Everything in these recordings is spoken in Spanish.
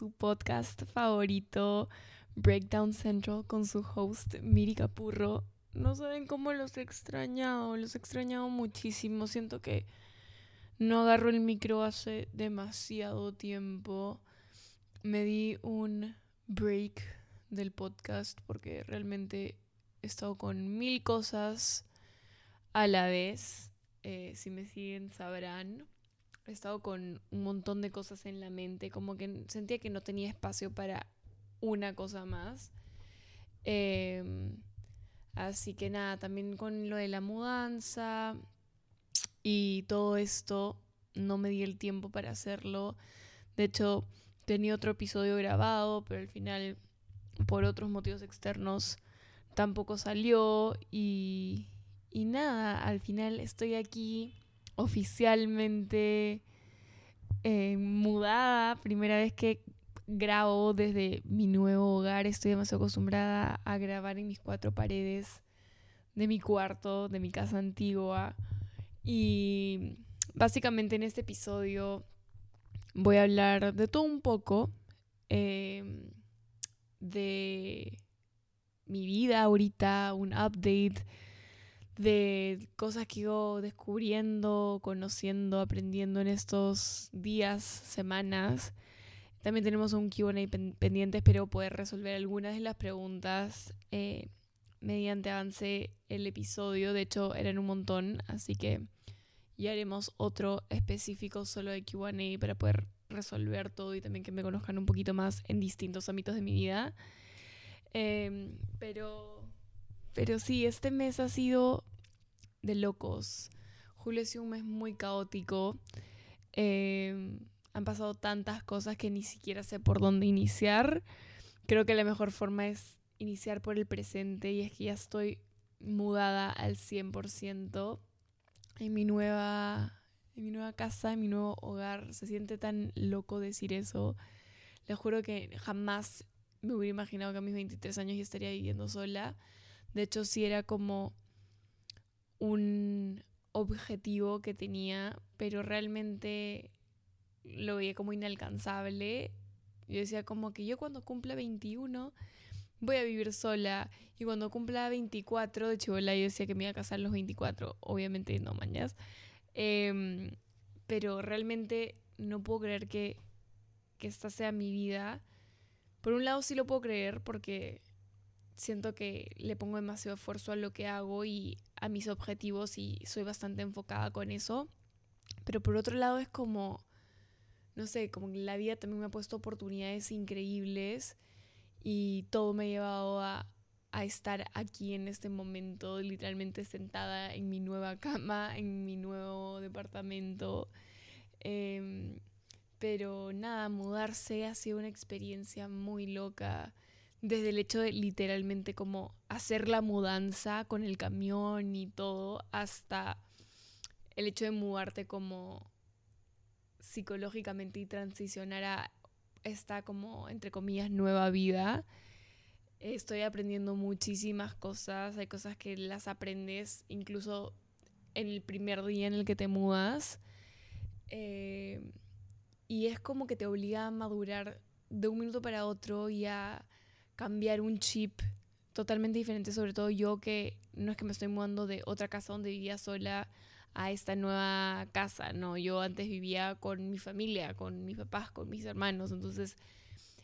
su podcast favorito, Breakdown Central, con su host Miri Capurro. No saben cómo los he extrañado, los he extrañado muchísimo. Siento que no agarro el micro hace demasiado tiempo. Me di un break del podcast porque realmente he estado con mil cosas a la vez. Eh, si me siguen sabrán. He estado con un montón de cosas en la mente, como que sentía que no tenía espacio para una cosa más. Em, así que nada, también con lo de la mudanza y todo esto, no me di el tiempo para hacerlo. De hecho, tenía otro episodio grabado, pero al final, por otros motivos externos, tampoco salió. Y, y nada, al final estoy aquí oficialmente eh, mudada, primera vez que grabo desde mi nuevo hogar, estoy demasiado acostumbrada a grabar en mis cuatro paredes de mi cuarto, de mi casa antigua. Y básicamente en este episodio voy a hablar de todo un poco, em, de mi vida ahorita, un update de cosas que iba descubriendo, conociendo, aprendiendo en estos días, semanas. También tenemos un QA pendiente, espero poder resolver algunas de las preguntas eh, mediante avance el episodio. De hecho, eran un montón, así que ya haremos otro específico solo de QA para poder resolver todo y también que me conozcan un poquito más en distintos ámbitos de mi vida. Em, pero, pero sí, este mes ha sido de locos. Julio ha sido un mes muy caótico. Em, han pasado tantas cosas que ni siquiera sé por dónde iniciar. Creo que la mejor forma es iniciar por el presente y es que ya estoy mudada al 100% en mi nueva en mi nueva casa, en mi nuevo hogar. Se siente tan loco decir eso. Les juro que jamás me hubiera imaginado que a mis 23 años estaría viviendo sola. De hecho, sí era como un objetivo que tenía, pero realmente lo veía como inalcanzable. Yo decía como que yo cuando cumpla 21 voy a vivir sola y cuando cumpla 24 de chivola yo decía que me iba a casar los 24, obviamente no mañas. Em, pero realmente no puedo creer que, que esta sea mi vida. Por un lado sí lo puedo creer porque siento que le pongo demasiado esfuerzo a lo que hago y a mis objetivos y soy bastante enfocada con eso. Pero por otro lado es como, no sé, como la vida también me ha puesto oportunidades increíbles y todo me ha llevado a, a estar aquí en este momento, literalmente sentada en mi nueva cama, en mi nuevo departamento. Em, pero nada, mudarse ha sido una experiencia muy loca desde el hecho de literalmente como hacer la mudanza con el camión y todo, hasta el hecho de mudarte como psicológicamente y transicionar a esta como, entre comillas, nueva vida. Estoy aprendiendo muchísimas cosas, hay cosas que las aprendes incluso en el primer día en el que te mudas. Eh, y es como que te obliga a madurar de un minuto para otro y a cambiar un chip totalmente diferente, sobre todo yo que no es que me estoy mudando de otra casa donde vivía sola a esta nueva casa, no, yo antes vivía con mi familia, con mis papás, con mis hermanos, entonces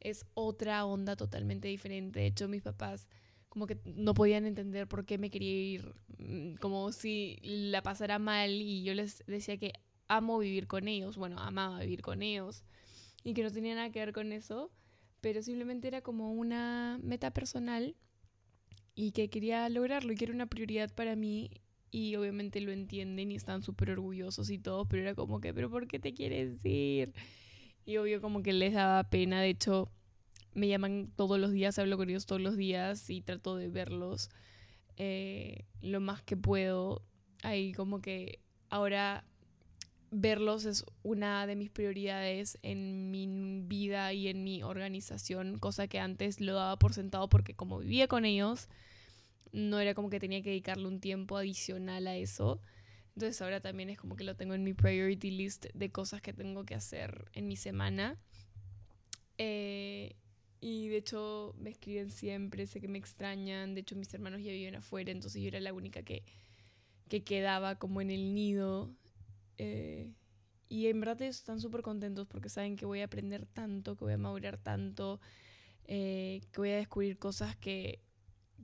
es otra onda totalmente diferente. De hecho, mis papás como que no podían entender por qué me quería ir, mm, como si la pasara mal y yo les decía que amo vivir con ellos, bueno, amaba vivir con ellos y que no tenía nada que ver con eso pero simplemente era como una meta personal y que quería lograrlo y que era una prioridad para mí y obviamente lo entienden y están súper orgullosos y todo, pero era como que, pero ¿por qué te quieres ir? Y obvio como que les daba pena, de hecho me llaman todos los días, hablo con ellos todos los días y trato de verlos eh, lo más que puedo. Ahí como que ahora verlos es una de mis prioridades en mi vida y en mi organización, cosa que antes lo daba por sentado porque como vivía con ellos, no era como que tenía que dedicarle un tiempo adicional a eso. Entonces ahora también es como que lo tengo en mi priority list de cosas que tengo que hacer en mi semana. Eh, y de hecho me escriben siempre, sé que me extrañan. De hecho mis hermanos ya viven afuera, entonces yo era la única que, que quedaba como en el nido. Eh, y en verdad ellos están súper contentos porque saben que voy a aprender tanto, que voy a madurar tanto, eh, que voy a descubrir cosas que,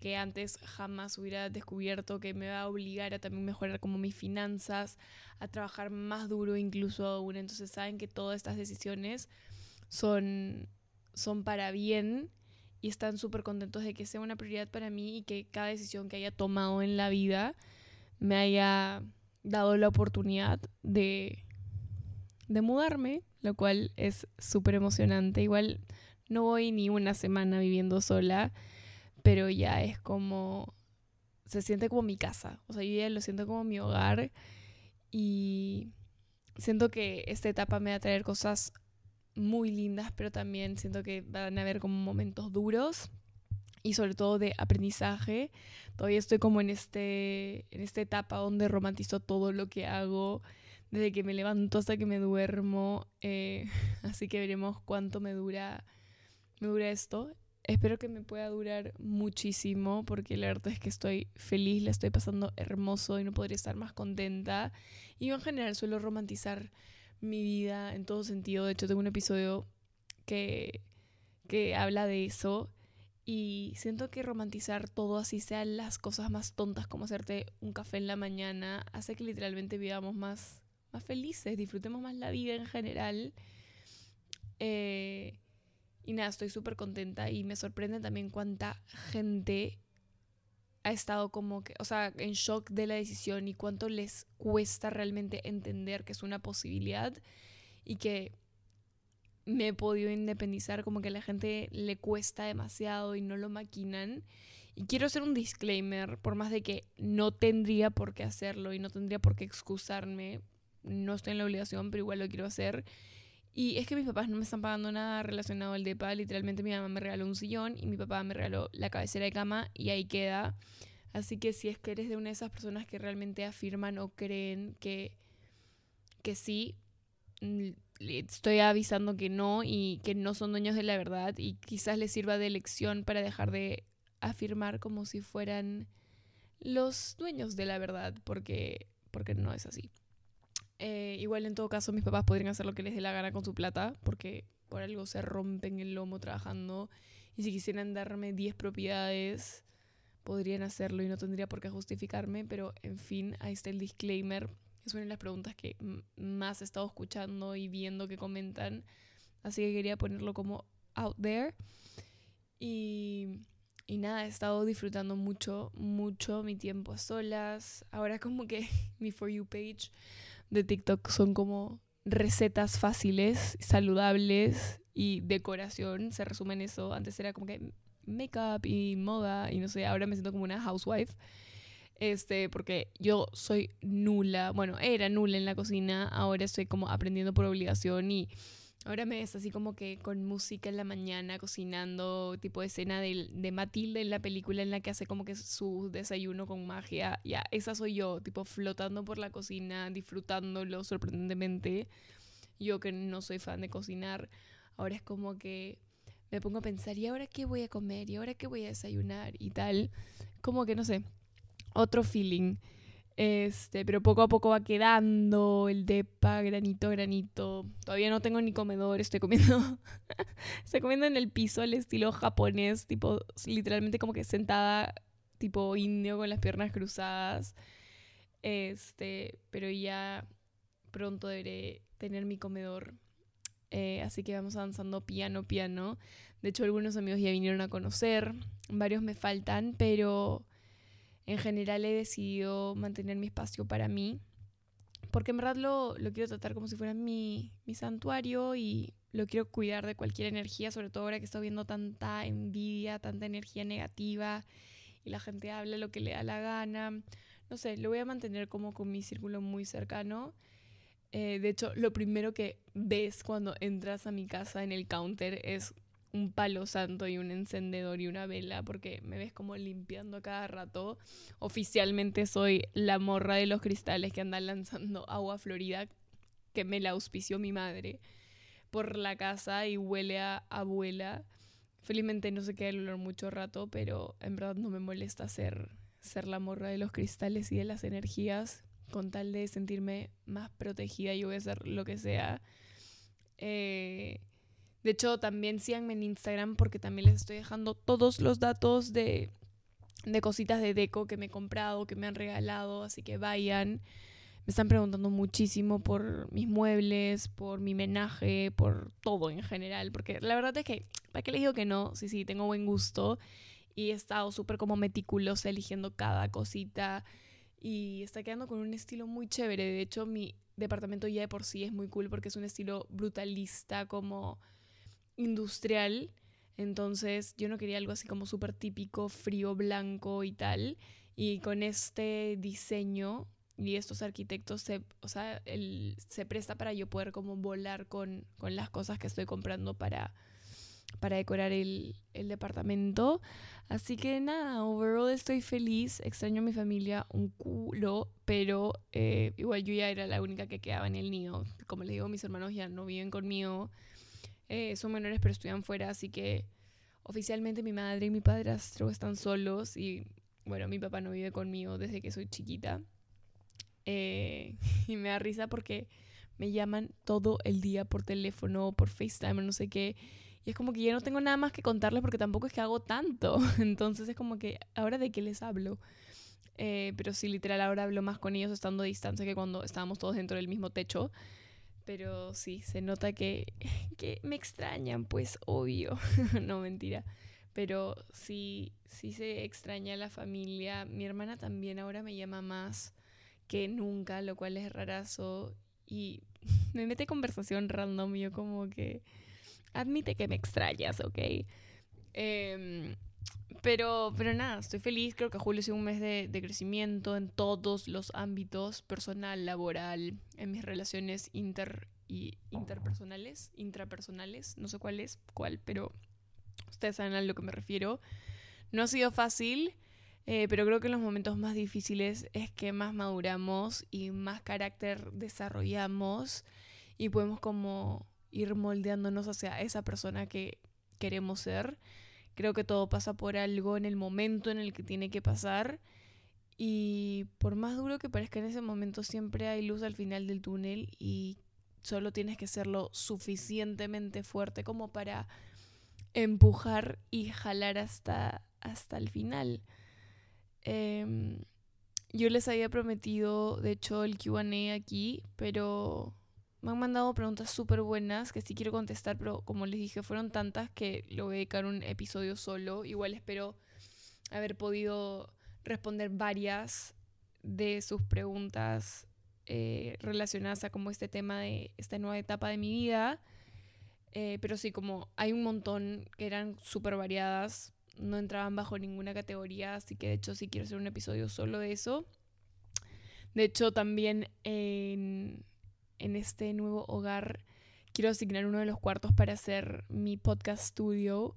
que antes jamás hubiera descubierto, que me va a obligar a también mejorar como mis finanzas, a trabajar más duro incluso aún. Entonces saben que todas estas decisiones son, son para bien y están súper contentos de que sea una prioridad para mí y que cada decisión que haya tomado en la vida me haya dado la oportunidad de, de mudarme, lo cual es súper emocionante. Igual no voy ni una semana viviendo sola, pero ya es como, se siente como mi casa, o sea, yo ya lo siento como mi hogar y siento que esta etapa me va a traer cosas muy lindas, pero también siento que van a haber como momentos duros y sobre todo de aprendizaje. Todavía estoy como en, este, en esta etapa donde romantizo todo lo que hago, desde que me levanto hasta que me duermo. Eh, así que veremos cuánto me dura, me dura esto. Espero que me pueda durar muchísimo porque la verdad es que estoy feliz, la estoy pasando hermoso y no podría estar más contenta. Y en general suelo romantizar mi vida en todo sentido. De hecho, tengo un episodio que, que habla de eso. Y siento que romantizar todo, así sean las cosas más tontas como hacerte un café en la mañana, hace que literalmente vivamos más, más felices, disfrutemos más la vida en general. Eh, y nada, estoy súper contenta y me sorprende también cuánta gente ha estado como que, o sea, en shock de la decisión y cuánto les cuesta realmente entender que es una posibilidad y que me he podido independizar, como que a la gente le cuesta demasiado y no lo maquinan. Y quiero hacer un disclaimer, por más de que no tendría por qué hacerlo y no tendría por qué excusarme, no estoy en la obligación, pero igual lo quiero hacer. Y es que mis papás no me están pagando nada relacionado al DEPA. Literalmente mi mamá me regaló un sillón y mi papá me regaló la cabecera de cama y ahí queda. Así que si es que eres de una de esas personas que realmente afirman o creen que, que sí, mm, estoy avisando que no y que no son dueños de la verdad y quizás les sirva de lección para dejar de afirmar como si fueran los dueños de la verdad, porque, porque no es así. Eh, igual en todo caso mis papás podrían hacer lo que les dé la gana con su plata, porque por algo se rompen el lomo trabajando. Y si quisieran darme 10 propiedades, podrían hacerlo y no tendría por qué justificarme. Pero en fin, ahí está el disclaimer. Es una de las preguntas que más he estado escuchando y viendo que comentan. Así que quería ponerlo como out there. Y, y nada, he estado disfrutando mucho, mucho mi tiempo a solas. Ahora como que mi For You page de TikTok son como recetas fáciles, saludables y decoración. Se resume en eso. Antes era como que makeup y moda y no sé, ahora me siento como una housewife. Este, porque yo soy nula, bueno, era nula en la cocina, ahora estoy como aprendiendo por obligación y Ahora me ves así como que con música en la mañana, cocinando, tipo de escena de, de, Matilde en la película en la que hace como que su desayuno con magia. Ya, esa soy yo, tipo flotando por la cocina, disfrutándolo sorprendentemente. Yo que no soy fan de cocinar, ahora es como que me pongo a pensar, ¿y ahora qué voy a comer? ¿Y ahora qué voy a desayunar? Y tal. Como que no sé, otro feeling. Este, pero poco a poco va quedando el depa, granito, granito. Todavía no tengo ni comedor, estoy comiendo. estoy comiendo en el piso al estilo japonés, tipo, literalmente como que sentada, tipo indio con las piernas cruzadas. Este, pero ya pronto deberé tener mi comedor. Eh, así que vamos avanzando piano, piano. De hecho, algunos amigos ya vinieron a conocer. Varios me faltan, pero en general he decidido mantener mi espacio para mí, porque en verdad lo, lo quiero tratar como si fuera mi, mi, santuario y lo quiero cuidar de cualquier energía, sobre todo ahora que estoy viendo tanta envidia, tanta energía negativa y la gente habla lo que le da la gana. No sé, lo voy a mantener como con mi círculo muy cercano. Eh, de hecho, lo primero que ves cuando entras a mi casa en el counter es un palo santo y un encendedor y una vela porque me ves como limpiando cada rato. Oficialmente soy la morra de los cristales que anda lanzando agua florida que me la auspició mi madre. por la casa y huele a abuela. Felizmente no se queda el olor mucho rato, pero en verdad no me molesta ser, ser la morra de los cristales y de las energías. Con tal de sentirme más protegida, yo voy a hacer lo que sea. Eh, de hecho, también síganme en Instagram porque también les estoy dejando todos los datos de, de cositas de deco que me he comprado, que me han regalado. Así que vayan. Me están preguntando muchísimo por mis muebles, por mi menaje, por todo en general. Porque la verdad es que, ¿para qué les digo que no? Sí, sí, tengo buen gusto. Y he estado súper como meticulosa eligiendo cada cosita. Y está quedando con un estilo muy chévere. De hecho, mi departamento ya de por sí es muy cool porque es un estilo brutalista, como industrial. Entonces yo no quería algo así como súper típico, frío, blanco y tal. Y con este diseño y estos arquitectos se, o sea, se presta para yo poder como volar con, con las cosas que estoy comprando para, para decorar el, el, departamento. Así que nada, overall estoy feliz, extraño a mi familia un culo, pero eh, igual yo ya era la única que quedaba en el nido. Como les digo, mis hermanos ya no viven conmigo, eh, son menores pero estudian fuera, así que oficialmente mi madre y mi padrastro están solos y bueno, mi papá no vive conmigo desde que soy chiquita. Eh, y me da risa porque me llaman todo el día por teléfono, por FaceTime, no sé qué. Y es como que ya no tengo nada más que contarles porque tampoco es que hago tanto. Entonces es como que, ¿ahora de qué les hablo? Eh, pero sí, literal, ahora hablo más con ellos estando a distancia que cuando estábamos todos dentro del mismo techo. Pero sí, se nota que, que me extrañan, pues obvio. no, mentira. Pero sí, sí se extraña la familia. Mi hermana también ahora me llama más que nunca, lo cual es rarazo. Y me mete conversación random yo como que admite que me extrañas, ¿ok? Em, pero, pero nada, estoy feliz. Creo que julio ha sido un mes de, de, crecimiento en todos los ámbitos, personal, laboral, en mis relaciones inter y interpersonales, intrapersonales, no sé cuál es, cuál, pero ustedes saben a lo que me refiero. No ha sido fácil. Eh, pero creo que en los momentos más difíciles es que más maduramos y más carácter desarrollamos y podemos como ir moldeándonos hacia esa persona que queremos ser. Creo que todo pasa por algo en el momento en el que tiene que pasar y por más duro que parezca en ese momento siempre hay luz al final del túnel y solo tienes que serlo suficientemente fuerte como para empujar y jalar hasta, hasta el final. Em, yo les había prometido, de hecho, el QA aquí, pero me han mandado preguntas súper buenas que sí quiero contestar, pero como les dije, fueron tantas que lo voy a dedicar un episodio solo. Igual espero haber podido responder varias de sus preguntas eh, relacionadas a como este tema de esta nueva etapa de mi vida. Eh, pero sí, como hay un montón que eran súper variadas, no entraban bajo ninguna categoría, así que de hecho sí quiero hacer un episodio solo de eso. De hecho, también en, en este nuevo hogar quiero asignar uno de los cuartos para hacer mi podcast studio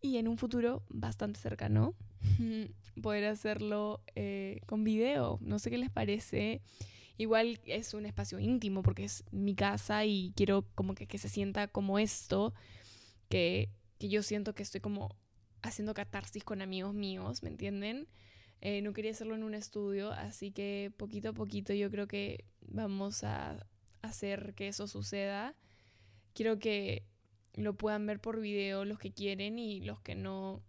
y en un futuro bastante cercano poder hacerlo eh, con video. No sé qué les parece. Igual es un espacio íntimo porque es mi casa y quiero como que, que se sienta como esto, que, que yo siento que estoy como haciendo catarsis con amigos míos, ¿me entienden? Eh, no quería hacerlo en un estudio, así que poquito a poquito yo creo que vamos a hacer que eso suceda. Quiero que lo puedan ver por video los que quieren y los que no,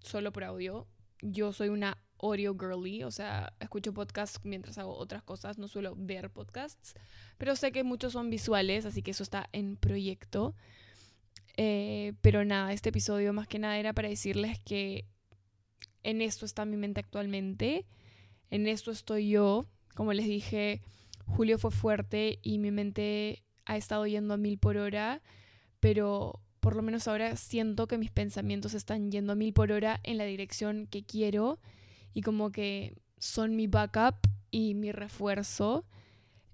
solo por audio. Yo soy una audio girly, o sea, escucho podcasts mientras hago otras cosas, no suelo ver podcasts, pero sé que muchos son visuales, así que eso está en proyecto. Eh, pero nada, este episodio más que nada era para decirles que en esto está mi mente actualmente, en esto estoy yo. Como les dije, julio fue fuerte y mi mente ha estado yendo a mil por hora, pero por lo menos ahora siento que mis pensamientos están yendo a mil por hora en la dirección que quiero y como que son mi backup y mi refuerzo.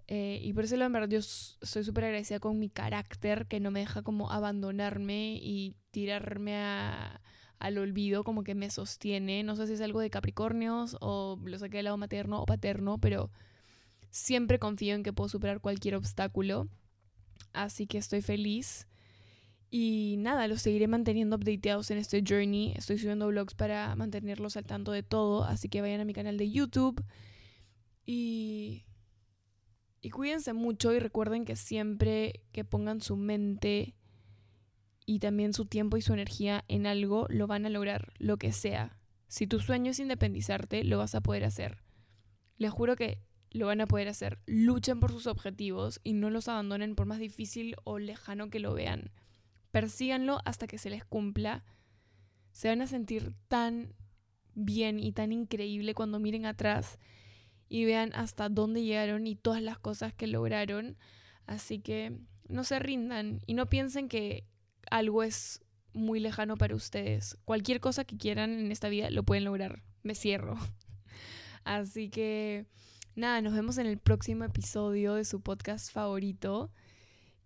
Eh, y por eso la verdad yo soy súper agradecida con mi carácter que no me deja como abandonarme y tirarme al olvido, como que me sostiene. No sé si es algo de Capricornios o lo saqué del lado materno o paterno, pero siempre confío en que puedo superar cualquier obstáculo. Así que estoy feliz. Y nada, los seguiré manteniendo updateados en este journey. Estoy subiendo vlogs para mantenerlos al tanto de todo. Así que vayan a mi canal de YouTube. Y, y cuídense mucho y recuerden que siempre que pongan su mente y también su tiempo y su energía en algo, lo van a lograr, lo que sea. Si tu sueño es independizarte, lo vas a poder hacer. Les juro que lo van a poder hacer. Luchen por sus objetivos y no los abandonen por más difícil o lejano que lo vean persíganlo hasta que se les cumpla. Se van a sentir tan bien y tan increíble cuando miren atrás y vean hasta dónde llegaron y todas las cosas que lograron. Así que no se rindan y no piensen que algo es muy lejano para ustedes. Cualquier cosa que quieran en esta vida lo pueden lograr. Me cierro. Así que nada, nos vemos en el próximo episodio de su podcast favorito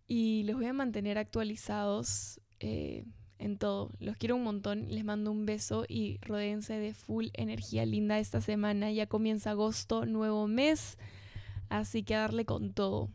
y los voy a mantener actualizados eh, en todo. Los quiero un montón, les mando un beso y rodéense de full energía linda esta semana. Ya comienza agosto, nuevo mes, así que a darle con todo.